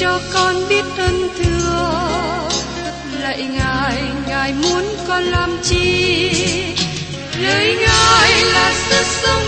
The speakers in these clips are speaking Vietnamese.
cho con biết ơn thương, lạy ngài ngài muốn con làm chi? Lời ngài là sức sống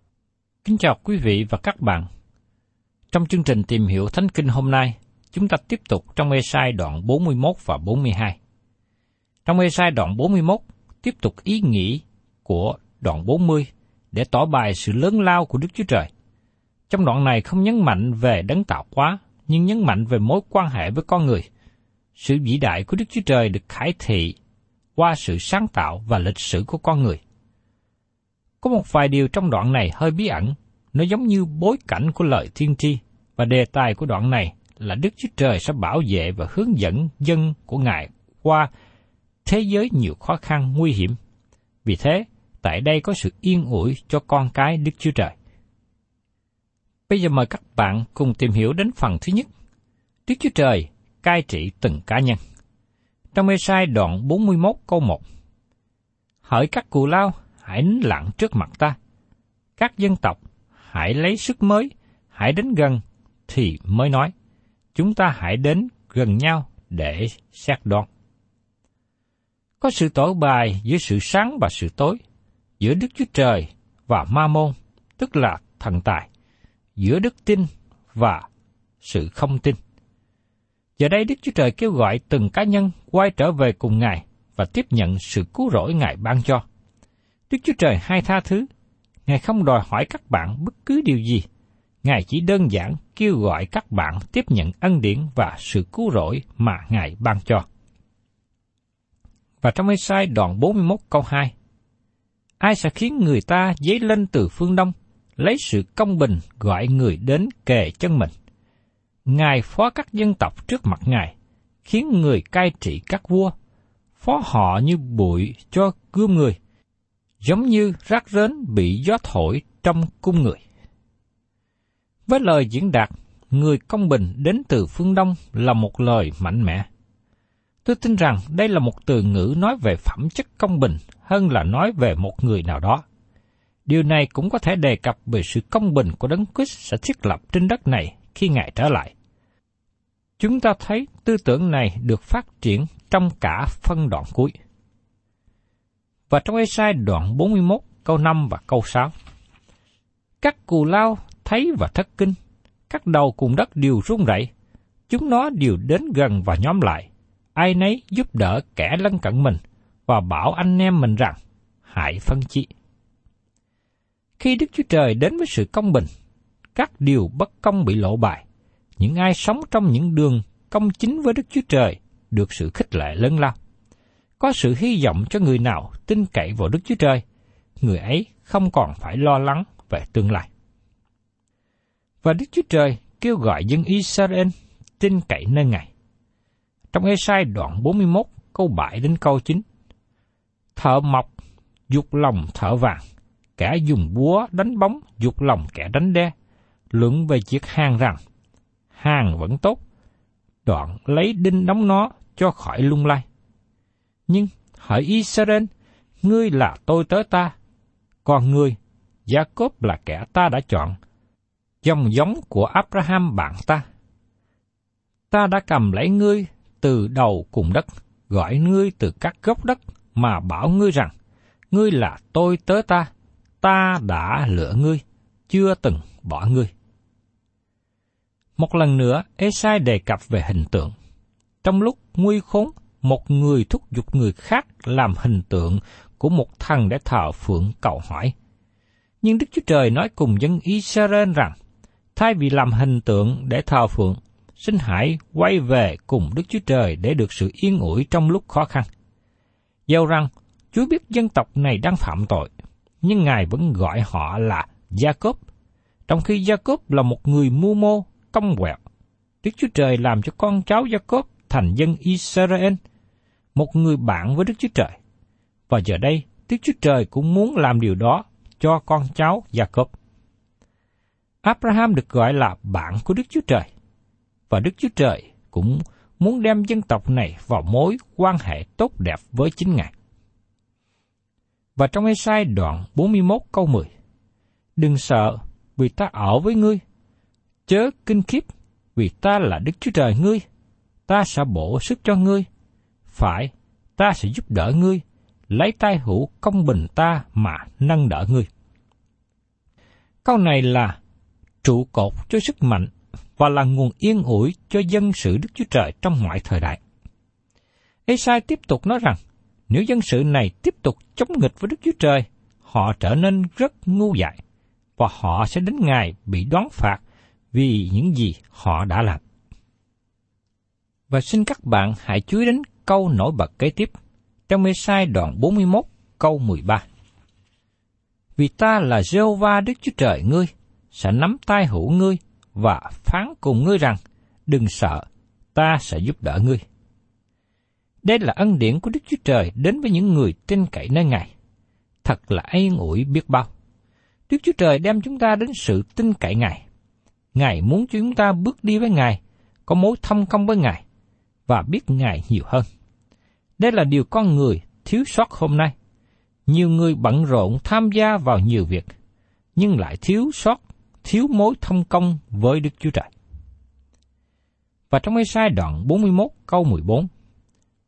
Kính chào quý vị và các bạn. Trong chương trình tìm hiểu Thánh Kinh hôm nay, chúng ta tiếp tục trong Ê-sai đoạn 41 và 42. Trong Ê-sai đoạn 41, tiếp tục ý nghĩ của đoạn 40 để tỏ bài sự lớn lao của Đức Chúa Trời. Trong đoạn này không nhấn mạnh về đấng tạo hóa, nhưng nhấn mạnh về mối quan hệ với con người. Sự vĩ đại của Đức Chúa Trời được khải thị qua sự sáng tạo và lịch sử của con người. Có một vài điều trong đoạn này hơi bí ẩn, nó giống như bối cảnh của lời thiên tri, và đề tài của đoạn này là Đức Chúa Trời sẽ bảo vệ và hướng dẫn dân của Ngài qua thế giới nhiều khó khăn nguy hiểm. Vì thế, tại đây có sự yên ủi cho con cái Đức Chúa Trời. Bây giờ mời các bạn cùng tìm hiểu đến phần thứ nhất. Đức Chúa Trời cai trị từng cá nhân. Trong ê sai đoạn 41 câu 1 Hỡi các cù lao, hãy nín lặng trước mặt ta. Các dân tộc, hãy lấy sức mới, hãy đến gần, thì mới nói. Chúng ta hãy đến gần nhau để xét đoán. Có sự tổ bài giữa sự sáng và sự tối, giữa Đức Chúa Trời và Ma Môn, tức là thần tài, giữa đức tin và sự không tin. Giờ đây Đức Chúa Trời kêu gọi từng cá nhân quay trở về cùng Ngài và tiếp nhận sự cứu rỗi Ngài ban cho. Đức Chúa Trời hay tha thứ, Ngài không đòi hỏi các bạn bất cứ điều gì. Ngài chỉ đơn giản kêu gọi các bạn tiếp nhận ân điển và sự cứu rỗi mà Ngài ban cho. Và trong Ê-sai đoạn 41 câu 2, Ai sẽ khiến người ta dấy lên từ phương Đông, lấy sự công bình gọi người đến kề chân mình? Ngài phó các dân tộc trước mặt Ngài, khiến người cai trị các vua, phó họ như bụi cho gươm người, giống như rác rến bị gió thổi trong cung người. Với lời diễn đạt, người công bình đến từ phương Đông là một lời mạnh mẽ. Tôi tin rằng đây là một từ ngữ nói về phẩm chất công bình hơn là nói về một người nào đó. Điều này cũng có thể đề cập về sự công bình của Đấng Christ sẽ thiết lập trên đất này khi Ngài trở lại. Chúng ta thấy tư tưởng này được phát triển trong cả phân đoạn cuối. Và trong Ê-sai đoạn 41 câu 5 và câu 6. Các cù lao thấy và thất kinh, các đầu cùng đất đều run rẩy, chúng nó đều đến gần và nhóm lại, ai nấy giúp đỡ kẻ lân cận mình và bảo anh em mình rằng hãy phân chia. Khi Đức Chúa Trời đến với sự công bình, các điều bất công bị lộ bài. Những ai sống trong những đường công chính với Đức Chúa Trời được sự khích lệ lớn lao. Có sự hy vọng cho người nào tin cậy vào Đức Chúa Trời, người ấy không còn phải lo lắng về tương lai. Và Đức Chúa Trời kêu gọi dân Israel tin cậy nơi Ngài. Trong Esai đoạn 41 câu 7 đến câu 9. Thợ mộc dục lòng thợ vàng, kẻ dùng búa đánh bóng dục lòng kẻ đánh đe, luận về chiếc hàng rằng, hàng vẫn tốt, đoạn lấy đinh đóng nó cho khỏi lung lay. Nhưng hỡi Israel, ngươi là tôi tới ta, còn ngươi, Jacob là kẻ ta đã chọn, dòng giống của Abraham bạn ta. Ta đã cầm lấy ngươi từ đầu cùng đất, gọi ngươi từ các gốc đất mà bảo ngươi rằng, ngươi là tôi tới ta, ta đã lựa ngươi, chưa từng bỏ ngươi. Một lần nữa, Esai đề cập về hình tượng. Trong lúc nguy khốn, một người thúc giục người khác làm hình tượng của một thần để thờ phượng cầu hỏi. Nhưng Đức Chúa Trời nói cùng dân Israel rằng, thay vì làm hình tượng để thờ phượng, xin hãy quay về cùng Đức Chúa Trời để được sự yên ủi trong lúc khó khăn. Dầu rằng Chúa biết dân tộc này đang phạm tội, nhưng Ngài vẫn gọi họ là Jacob, trong khi Jacob là một người mưu mô, công quẹo. Đức Chúa Trời làm cho con cháu Jacob thành dân Israel, một người bạn với Đức Chúa Trời. Và giờ đây, Đức Chúa Trời cũng muốn làm điều đó cho con cháu Gia Cốp. Abraham được gọi là bạn của Đức Chúa Trời, và Đức Chúa Trời cũng muốn đem dân tộc này vào mối quan hệ tốt đẹp với chính Ngài. Và trong Ê-sai đoạn 41 câu 10, Đừng sợ vì ta ở với ngươi, chớ kinh khiếp vì ta là Đức Chúa Trời ngươi, ta sẽ bổ sức cho ngươi, phải, ta sẽ giúp đỡ ngươi, lấy tay hữu công bình ta mà nâng đỡ ngươi. Câu này là trụ cột cho sức mạnh và là nguồn yên ủi cho dân sự Đức Chúa Trời trong mọi thời đại. Esai tiếp tục nói rằng, nếu dân sự này tiếp tục chống nghịch với Đức Chúa Trời, họ trở nên rất ngu dại, và họ sẽ đến ngày bị đoán phạt vì những gì họ đã làm. Và xin các bạn hãy chú ý đến câu nổi bật kế tiếp, trong mê sai đoạn 41 câu 13. Vì ta là Jehovah Đức Chúa Trời ngươi, sẽ nắm tay hữu ngươi và phán cùng ngươi rằng, đừng sợ, ta sẽ giúp đỡ ngươi. Đây là ân điển của Đức Chúa Trời đến với những người tin cậy nơi Ngài. Thật là an ủi biết bao. Đức Chúa Trời đem chúng ta đến sự tin cậy Ngài. Ngài muốn cho chúng ta bước đi với Ngài, có mối thâm công với Ngài, và biết Ngài nhiều hơn. Đây là điều con người thiếu sót hôm nay. Nhiều người bận rộn tham gia vào nhiều việc, nhưng lại thiếu sót, thiếu mối thông công với Đức Chúa Trời. Và trong ê sai đoạn 41 câu 14,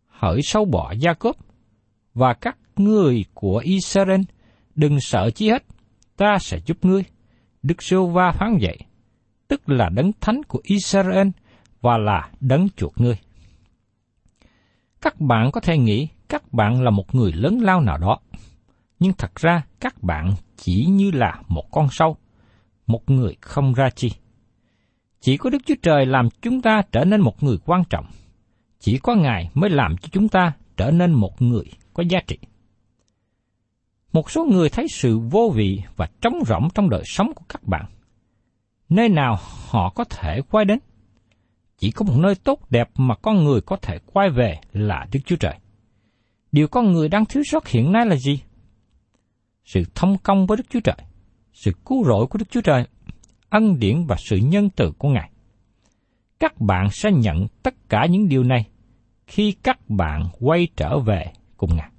hỡi sâu bọ Gia Cốp và các người của Israel, đừng sợ chi hết, ta sẽ giúp ngươi. Đức Sô Va phán dạy, tức là đấng thánh của Israel và là đấng chuộc ngươi. Các bạn có thể nghĩ các bạn là một người lớn lao nào đó, nhưng thật ra các bạn chỉ như là một con sâu, một người không ra chi. Chỉ có Đức Chúa Trời làm chúng ta trở nên một người quan trọng. Chỉ có Ngài mới làm cho chúng ta trở nên một người có giá trị. Một số người thấy sự vô vị và trống rỗng trong đời sống của các bạn. Nơi nào họ có thể quay đến? Chỉ có một nơi tốt đẹp mà con người có thể quay về là Đức Chúa Trời. Điều con người đang thiếu sót hiện nay là gì? Sự thông công với Đức Chúa Trời, sự cứu rỗi của Đức Chúa Trời, ân điển và sự nhân từ của Ngài. Các bạn sẽ nhận tất cả những điều này khi các bạn quay trở về cùng Ngài.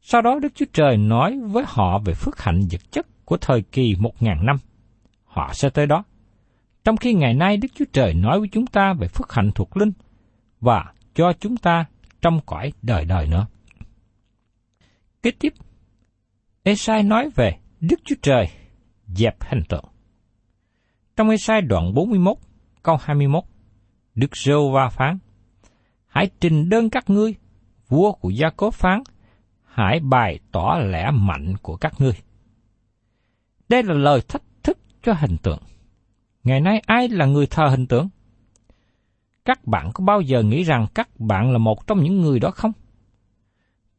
Sau đó Đức Chúa Trời nói với họ về phước hạnh vật chất của thời kỳ một ngàn năm. Họ sẽ tới đó. Trong khi ngày nay Đức Chúa Trời nói với chúng ta về phước hạnh thuộc linh và cho chúng ta trong cõi đời đời nữa. Kế tiếp, Esai nói về Đức Chúa Trời dẹp hình tượng. Trong Esai đoạn 41, câu 21, Đức giê va phán, Hãy trình đơn các ngươi, vua của Gia Cốp phán, hãy bày tỏ lẽ mạnh của các ngươi. Đây là lời thách thức cho hình tượng. Ngày nay ai là người thờ hình tượng? Các bạn có bao giờ nghĩ rằng các bạn là một trong những người đó không?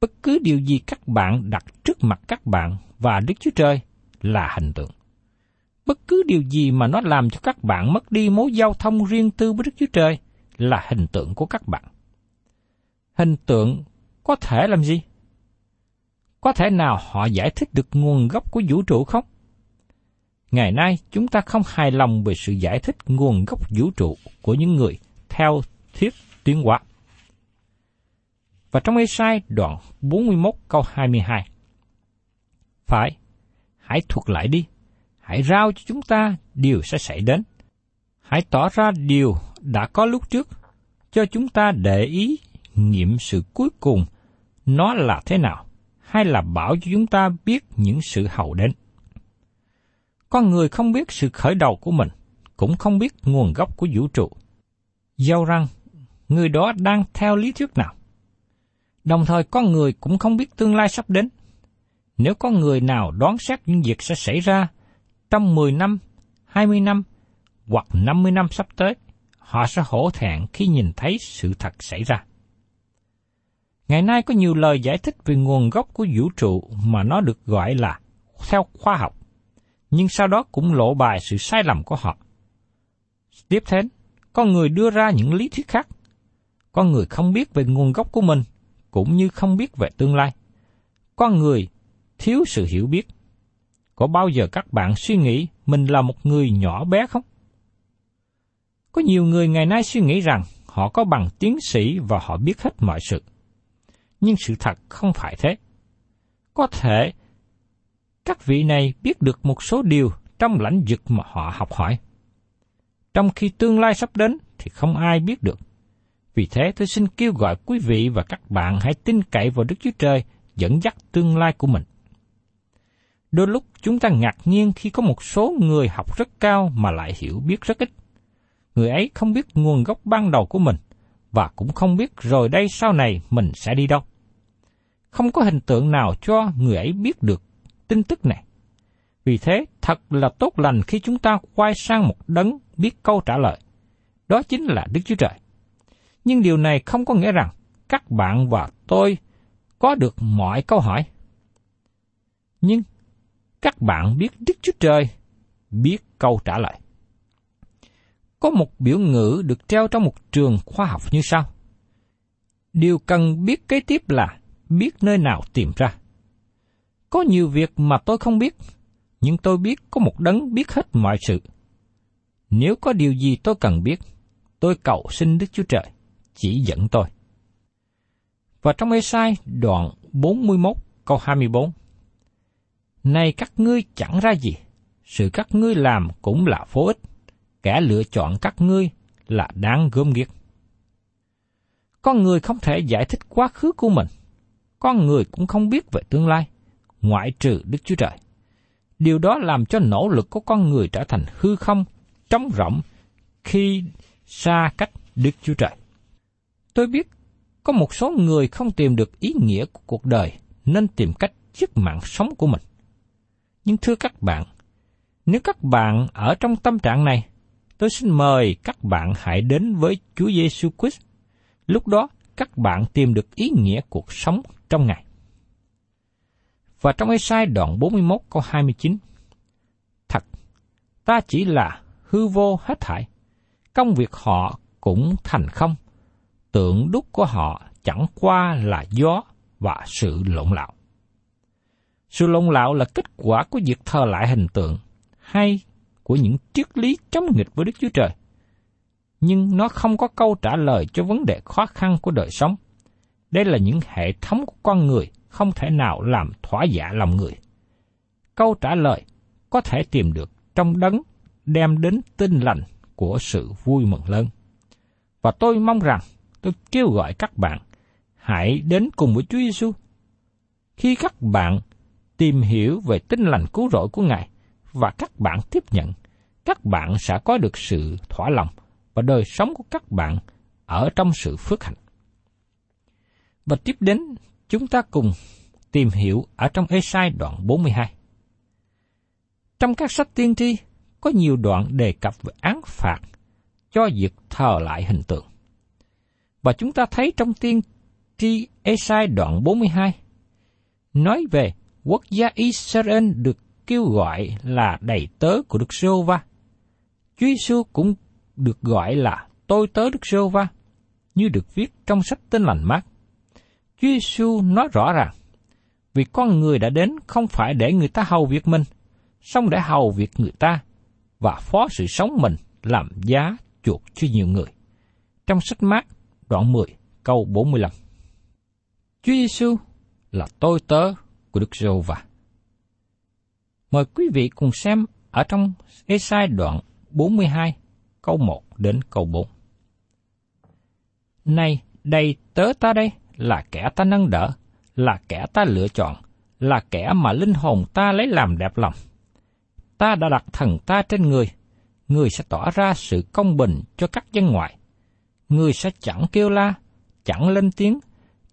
Bất cứ điều gì các bạn đặt trước mặt các bạn và Đức Chúa Trời là hình tượng. Bất cứ điều gì mà nó làm cho các bạn mất đi mối giao thông riêng tư với Đức Chúa Trời là hình tượng của các bạn. Hình tượng có thể làm gì? Có thể nào họ giải thích được nguồn gốc của vũ trụ không? Ngày nay chúng ta không hài lòng về sự giải thích nguồn gốc vũ trụ của những người theo thuyết tiến hóa. Và trong Ê-sai đoạn 41 câu 22. Phải, hãy thuật lại đi, hãy rao cho chúng ta điều sẽ xảy đến. Hãy tỏ ra điều đã có lúc trước, cho chúng ta để ý nghiệm sự cuối cùng nó là thế nào, hay là bảo cho chúng ta biết những sự hậu đến. Con người không biết sự khởi đầu của mình, cũng không biết nguồn gốc của vũ trụ. Dâu rằng, người đó đang theo lý thuyết nào. Đồng thời con người cũng không biết tương lai sắp đến. Nếu có người nào đoán xét những việc sẽ xảy ra trong 10 năm, 20 năm hoặc 50 năm sắp tới, họ sẽ hổ thẹn khi nhìn thấy sự thật xảy ra. Ngày nay có nhiều lời giải thích về nguồn gốc của vũ trụ mà nó được gọi là theo khoa học, nhưng sau đó cũng lộ bài sự sai lầm của họ. Tiếp đến, con người đưa ra những lý thuyết khác. Con người không biết về nguồn gốc của mình, cũng như không biết về tương lai. Con người thiếu sự hiểu biết. Có bao giờ các bạn suy nghĩ mình là một người nhỏ bé không? Có nhiều người ngày nay suy nghĩ rằng họ có bằng tiến sĩ và họ biết hết mọi sự. Nhưng sự thật không phải thế. Có thể các vị này biết được một số điều trong lãnh vực mà họ học hỏi. Trong khi tương lai sắp đến thì không ai biết được. Vì thế tôi xin kêu gọi quý vị và các bạn hãy tin cậy vào Đức Chúa Trời dẫn dắt tương lai của mình. Đôi lúc chúng ta ngạc nhiên khi có một số người học rất cao mà lại hiểu biết rất ít. Người ấy không biết nguồn gốc ban đầu của mình và cũng không biết rồi đây sau này mình sẽ đi đâu. Không có hình tượng nào cho người ấy biết được tin tức này. Vì thế, thật là tốt lành khi chúng ta quay sang một đấng biết câu trả lời. Đó chính là Đức Chúa Trời. Nhưng điều này không có nghĩa rằng các bạn và tôi có được mọi câu hỏi. Nhưng các bạn biết Đức Chúa Trời biết câu trả lời. Có một biểu ngữ được treo trong một trường khoa học như sau. Điều cần biết kế tiếp là biết nơi nào tìm ra. Có nhiều việc mà tôi không biết, nhưng tôi biết có một đấng biết hết mọi sự. Nếu có điều gì tôi cần biết, tôi cầu xin Đức Chúa Trời chỉ dẫn tôi. Và trong Ê-sai đoạn 41 câu 24 Này các ngươi chẳng ra gì, sự các ngươi làm cũng là vô ích, kẻ lựa chọn các ngươi là đáng gớm ghiếc. Con người không thể giải thích quá khứ của mình, con người cũng không biết về tương lai, ngoại trừ Đức Chúa Trời. Điều đó làm cho nỗ lực của con người trở thành hư không, trống rỗng khi xa cách Đức Chúa Trời. Tôi biết có một số người không tìm được ý nghĩa của cuộc đời nên tìm cách giết mạng sống của mình. Nhưng thưa các bạn, nếu các bạn ở trong tâm trạng này, tôi xin mời các bạn hãy đến với Chúa Giêsu Christ. Lúc đó, các bạn tìm được ý nghĩa cuộc sống trong Ngài. Và trong Ê-sai đoạn 41 câu 29, Thật, ta chỉ là hư vô hết thảy, công việc họ cũng thành không, tượng đúc của họ chẳng qua là gió và sự lộn lạo. Sự lộn lạo là kết quả của việc thờ lại hình tượng hay của những triết lý chống nghịch với Đức Chúa Trời. Nhưng nó không có câu trả lời cho vấn đề khó khăn của đời sống. Đây là những hệ thống của con người không thể nào làm thỏa dạ lòng người. Câu trả lời có thể tìm được trong đấng đem đến tinh lành của sự vui mừng lớn. Và tôi mong rằng tôi kêu gọi các bạn hãy đến cùng với Chúa Giêsu. Khi các bạn tìm hiểu về tinh lành cứu rỗi của Ngài và các bạn tiếp nhận, các bạn sẽ có được sự thỏa lòng và đời sống của các bạn ở trong sự phước hạnh. Và tiếp đến, chúng ta cùng tìm hiểu ở trong Esai đoạn 42. Trong các sách tiên tri, có nhiều đoạn đề cập về án phạt cho việc thờ lại hình tượng. Và chúng ta thấy trong tiên tri Esai đoạn 42, nói về quốc gia Israel được kêu gọi là đầy tớ của Đức giê va Chúa Giêsu cũng được gọi là tôi tớ Đức giê va như được viết trong sách Tin lành mát. Chúa Giêsu nói rõ ràng, vì con người đã đến không phải để người ta hầu việc mình, song để hầu việc người ta và phó sự sống mình làm giá chuộc cho nhiều người. Trong sách mát đoạn 10 câu 45 Chúa Giêsu là tôi tớ của Đức giê va Mời quý vị cùng xem ở trong Esai đoạn 42 câu 1 đến câu 4. Này, đây tớ ta đây là kẻ ta nâng đỡ, là kẻ ta lựa chọn, là kẻ mà linh hồn ta lấy làm đẹp lòng. Ta đã đặt thần ta trên người, người sẽ tỏ ra sự công bình cho các dân ngoại. Người sẽ chẳng kêu la, chẳng lên tiếng,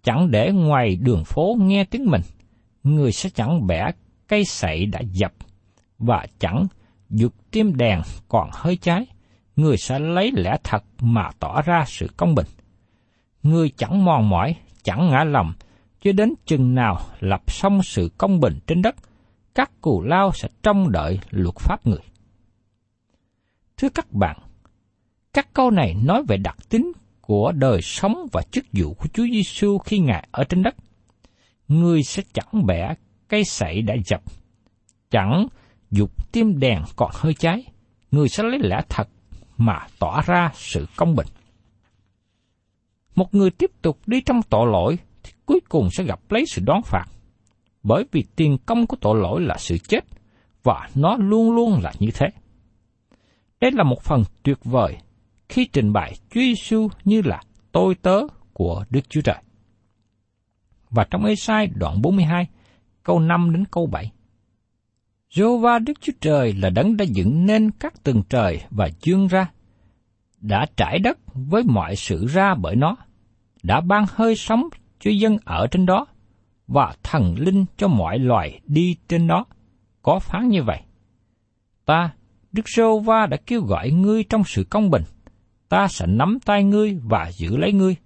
chẳng để ngoài đường phố nghe tiếng mình. Người sẽ chẳng bẻ cây sậy đã dập, và chẳng dục tim đèn còn hơi cháy. Người sẽ lấy lẽ thật mà tỏ ra sự công bình. Người chẳng mòn mỏi, chẳng ngã lòng, cho đến chừng nào lập xong sự công bình trên đất, các cù lao sẽ trông đợi luật pháp người. Thưa các bạn, các câu này nói về đặc tính của đời sống và chức vụ của Chúa Giêsu khi Ngài ở trên đất. Người sẽ chẳng bẻ cây sậy đã dập, chẳng dục tim đèn còn hơi cháy, người sẽ lấy lẽ thật mà tỏ ra sự công bình. Một người tiếp tục đi trong tội lỗi thì cuối cùng sẽ gặp lấy sự đón phạt, bởi vì tiền công của tội lỗi là sự chết, và nó luôn luôn là như thế. Đây là một phần tuyệt vời khi trình bày Chúa Giêsu như là tôi tớ của Đức Chúa Trời. Và trong Ê-sai đoạn 42, câu 5 đến câu 7. Jehovah Đức Chúa Trời là đấng đã dựng nên các tầng trời và dương ra, đã trải đất với mọi sự ra bởi nó, đã ban hơi sống cho dân ở trên đó, và thần linh cho mọi loài đi trên đó, có phán như vậy. Ta, Đức Sô Va đã kêu gọi ngươi trong sự công bình, ta sẽ nắm tay ngươi và giữ lấy ngươi.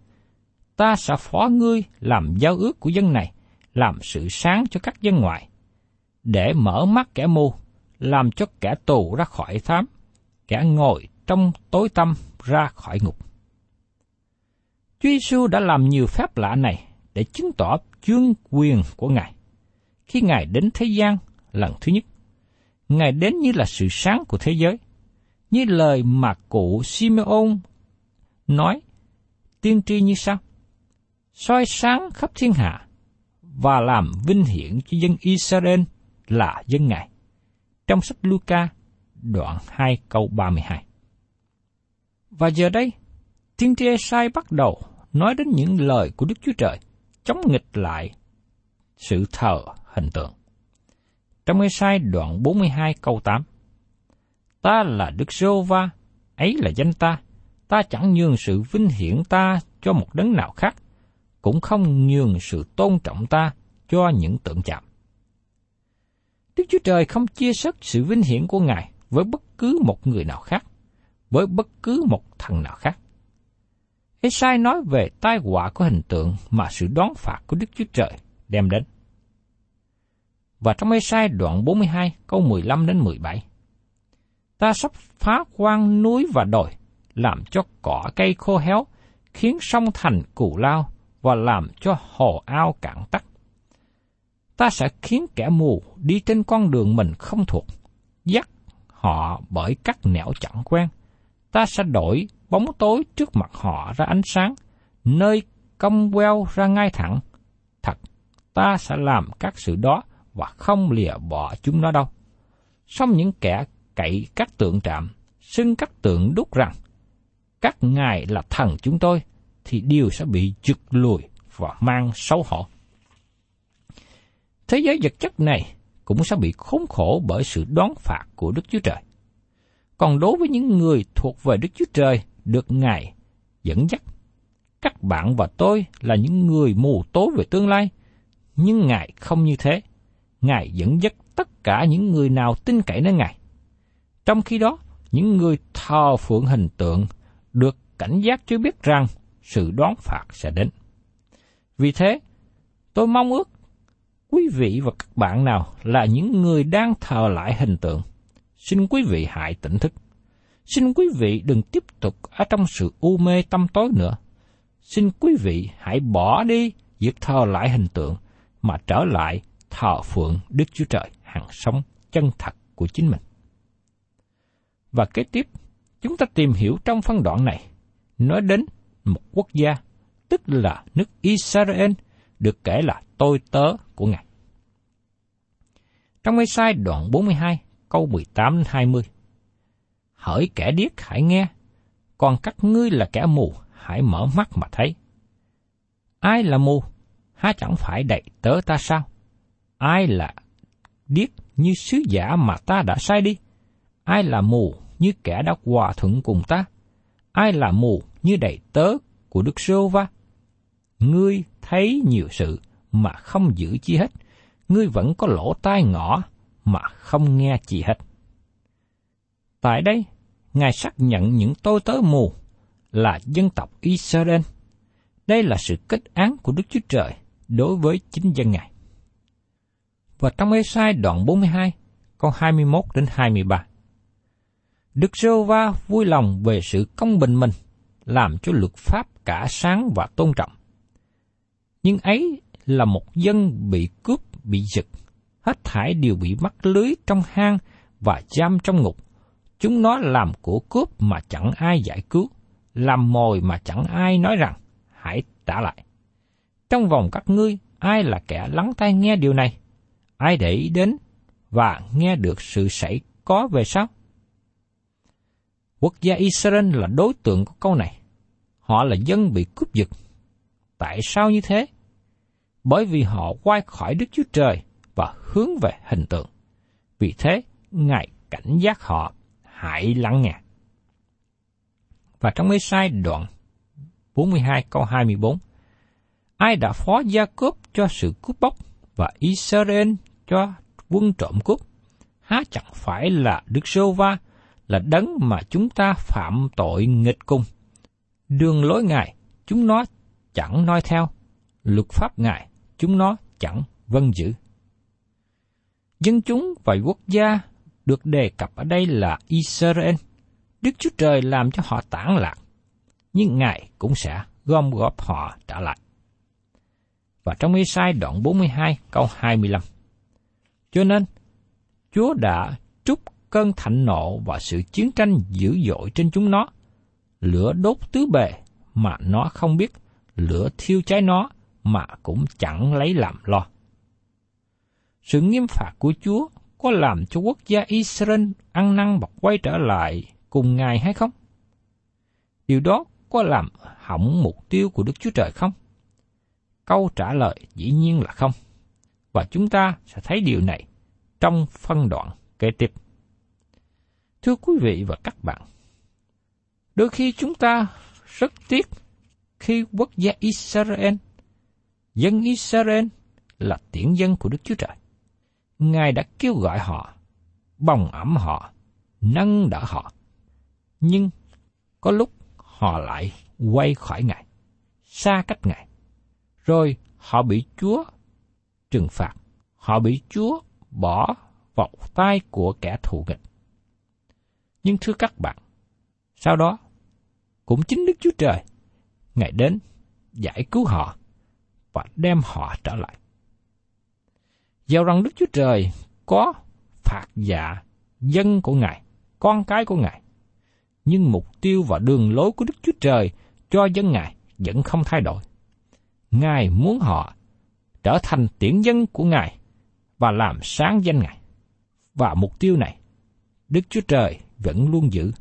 Ta sẽ phó ngươi làm giao ước của dân này, làm sự sáng cho các dân ngoại, để mở mắt kẻ mù, làm cho kẻ tù ra khỏi thám, kẻ ngồi trong tối tâm ra khỏi ngục. Chúa Giêsu đã làm nhiều phép lạ này để chứng tỏ chương quyền của Ngài. Khi Ngài đến thế gian lần thứ nhất, Ngài đến như là sự sáng của thế giới, như lời mà cụ Simeon nói, tiên tri như sau, soi sáng khắp thiên hạ và làm vinh hiển cho dân Israel là dân Ngài. Trong sách Luca, đoạn 2 câu 32. Và giờ đây, tiên tri sai bắt đầu nói đến những lời của Đức Chúa Trời chống nghịch lại sự thờ hình tượng. Trong Ê-sai đoạn 42 câu 8 Ta là Đức Sô Va, ấy là danh ta, ta chẳng nhường sự vinh hiển ta cho một đấng nào khác, cũng không nhường sự tôn trọng ta cho những tượng chạm. Đức Chúa Trời không chia sớt sự vinh hiển của Ngài với bất cứ một người nào khác, với bất cứ một thần nào khác. Esai nói về tai họa của hình tượng mà sự đón phạt của Đức Chúa Trời đem đến. Và trong Esai đoạn 42 câu 15 đến 17. Ta sắp phá quan núi và đồi, làm cho cỏ cây khô héo, khiến sông thành cù lao và làm cho hồ ao cạn tắt ta sẽ khiến kẻ mù đi trên con đường mình không thuộc, dắt họ bởi các nẻo chẳng quen. Ta sẽ đổi bóng tối trước mặt họ ra ánh sáng, nơi cong queo ra ngay thẳng. Thật, ta sẽ làm các sự đó và không lìa bỏ chúng nó đâu. Xong những kẻ cậy các tượng trạm, xưng các tượng đúc rằng, các ngài là thần chúng tôi, thì điều sẽ bị giật lùi và mang xấu hổ thế giới vật chất này cũng sẽ bị khốn khổ bởi sự đoán phạt của Đức Chúa Trời. Còn đối với những người thuộc về Đức Chúa Trời được Ngài dẫn dắt, các bạn và tôi là những người mù tối về tương lai, nhưng Ngài không như thế. Ngài dẫn dắt tất cả những người nào tin cậy nơi Ngài. Trong khi đó, những người thờ phượng hình tượng được cảnh giác cho biết rằng sự đoán phạt sẽ đến. Vì thế, tôi mong ước quý vị và các bạn nào là những người đang thờ lại hình tượng, xin quý vị hãy tỉnh thức. Xin quý vị đừng tiếp tục ở trong sự u mê tâm tối nữa. Xin quý vị hãy bỏ đi việc thờ lại hình tượng mà trở lại thờ phượng Đức Chúa Trời hằng sống chân thật của chính mình. Và kế tiếp, chúng ta tìm hiểu trong phân đoạn này, nói đến một quốc gia, tức là nước Israel, được kể là tôi tớ của Ngài. Trong sai đoạn 42, câu 18-20, Hỡi kẻ điếc hãy nghe, còn các ngươi là kẻ mù, hãy mở mắt mà thấy. Ai là mù? Há chẳng phải đầy tớ ta sao? Ai là điếc như sứ giả mà ta đã sai đi? Ai là mù như kẻ đã hòa thuận cùng ta? Ai là mù như đầy tớ của Đức Sô Va? Ngươi thấy nhiều sự mà không giữ chi hết. Ngươi vẫn có lỗ tai ngõ mà không nghe chi hết. Tại đây, Ngài xác nhận những tôi tớ mù là dân tộc Israel. Đây là sự kết án của Đức Chúa Trời đối với chính dân Ngài. Và trong Ê-sai đoạn 42, câu 21 đến 23. Đức giê va vui lòng về sự công bình mình, làm cho luật pháp cả sáng và tôn trọng. Nhưng ấy là một dân bị cướp, bị giật, hết thải đều bị mắc lưới trong hang và giam trong ngục. Chúng nó làm của cướp mà chẳng ai giải cứu, làm mồi mà chẳng ai nói rằng, hãy trả lại. Trong vòng các ngươi, ai là kẻ lắng tai nghe điều này? Ai để ý đến và nghe được sự xảy có về sau? Quốc gia Israel là đối tượng của câu này. Họ là dân bị cướp giật. Tại sao như thế? Bởi vì họ quay khỏi Đức Chúa Trời và hướng về hình tượng. Vì thế, Ngài cảnh giác họ, hãy lắng nghe. Và trong mấy sai đoạn 42 câu 24, Ai đã phó gia cướp cho sự cướp bóc và Israel cho quân trộm cướp? Há chẳng phải là Đức Sô Va là đấng mà chúng ta phạm tội nghịch cung. Đường lối Ngài, chúng nó chẳng noi theo, luật pháp Ngài, chúng nó chẳng vâng giữ. Dân chúng và quốc gia được đề cập ở đây là Israel. Đức Chúa Trời làm cho họ tản lạc, nhưng Ngài cũng sẽ gom góp họ trở lại. Và trong Ê-sai đoạn 42 câu 25. Cho nên, Chúa đã trút cơn thạnh nộ và sự chiến tranh dữ dội trên chúng nó. Lửa đốt tứ bề mà nó không biết, lửa thiêu cháy nó mà cũng chẳng lấy làm lo. Sự nghiêm phạt của Chúa có làm cho quốc gia Israel ăn năn và quay trở lại cùng Ngài hay không? Điều đó có làm hỏng mục tiêu của Đức Chúa Trời không? Câu trả lời dĩ nhiên là không. Và chúng ta sẽ thấy điều này trong phân đoạn kế tiếp. Thưa quý vị và các bạn, đôi khi chúng ta rất tiếc khi quốc gia Israel, dân Israel là tiễn dân của Đức Chúa Trời. Ngài đã kêu gọi họ, bồng ẩm họ, nâng đỡ họ. Nhưng có lúc họ lại quay khỏi Ngài, xa cách Ngài. Rồi họ bị Chúa trừng phạt, họ bị Chúa bỏ vào tay của kẻ thù nghịch. Nhưng thưa các bạn, sau đó, cũng chính Đức Chúa Trời, Ngài đến giải cứu họ và đem họ trở lại. Dầu rằng Đức Chúa Trời có phạt dạ dân của Ngài, con cái của Ngài, nhưng mục tiêu và đường lối của Đức Chúa Trời cho dân Ngài vẫn không thay đổi. Ngài muốn họ trở thành tiễn dân của Ngài và làm sáng danh Ngài. Và mục tiêu này, Đức Chúa Trời vẫn luôn giữ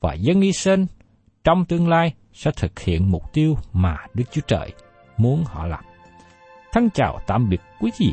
và dân y sinh trong tương lai sẽ thực hiện mục tiêu mà Đức Chúa Trời muốn họ làm. Thân chào tạm biệt quý vị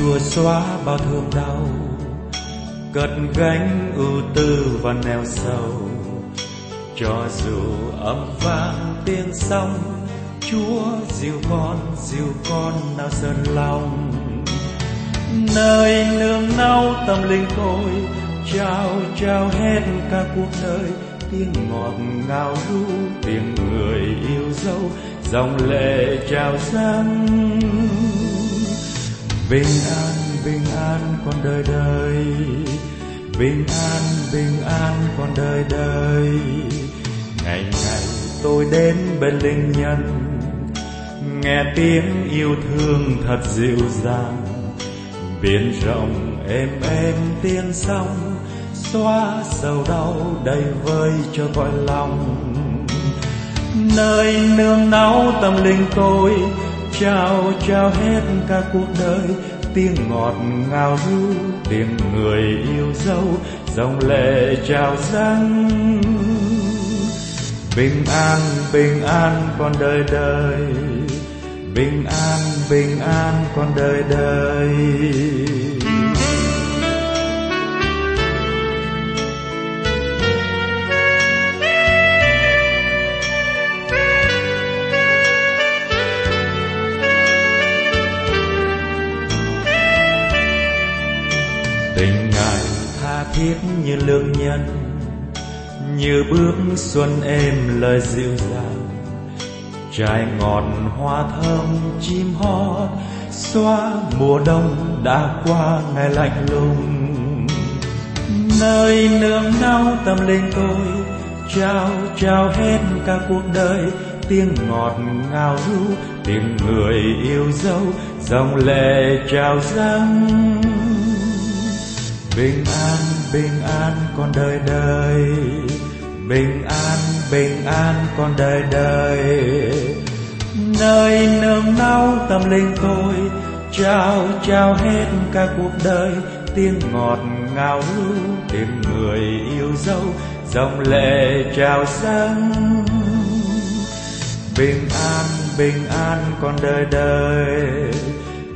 chùa chúa xóa bao thương đau, cất gánh ưu tư và neo sầu. Cho dù âm vang tiếng sóng, chúa dìu con dìu con nào sơn lòng. Nơi nương náu tâm linh tôi, trao trao hết cả cuộc đời. Tiếng ngọt ngào ru tiếng người yêu dấu, dòng lệ trào dâng bình an bình an con đời đời. Bình an bình an con đời đời. Ngày ngày tôi đến bên linh nhân nghe tiếng yêu thương thật dịu dàng. Biển rộng êm êm tiếng sóng xóa sầu đau đầy vơi cho cõi lòng. Nơi nương náu tâm linh tôi trao trao hết cả cuộc đời. Tiếng ngọt ngào ru tiếng người yêu dấu, dòng lệ trào dâng. Bình an bình an con đời đời. Bình an bình an con đời đời. Thiết như lương nhân, như bước xuân êm lời dịu dàng. Trái ngọt hoa thơm chim hót, xóa mùa đông đã qua ngày lạnh lùng. Nơi nương náu tâm linh tôi, trao trao hết cả cuộc đời. Tiếng ngọt ngào ru, tiếng người yêu dấu, dòng lệ trào dâng. Bình an bình an con đời đời. Bình an bình an con đời đời. Nơi nương náu tâm linh tôi, trao trao hết cả cuộc đời. Tiếng ngọt ngào lưu tìm người yêu dấu, dòng lệ trào dâng. Bình an bình an con đời đời.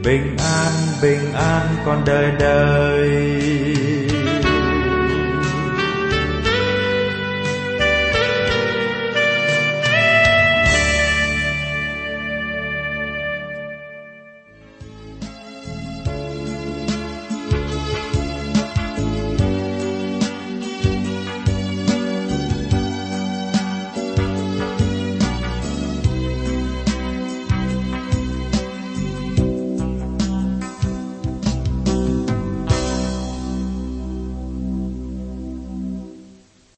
Bình an bình an con đời đời.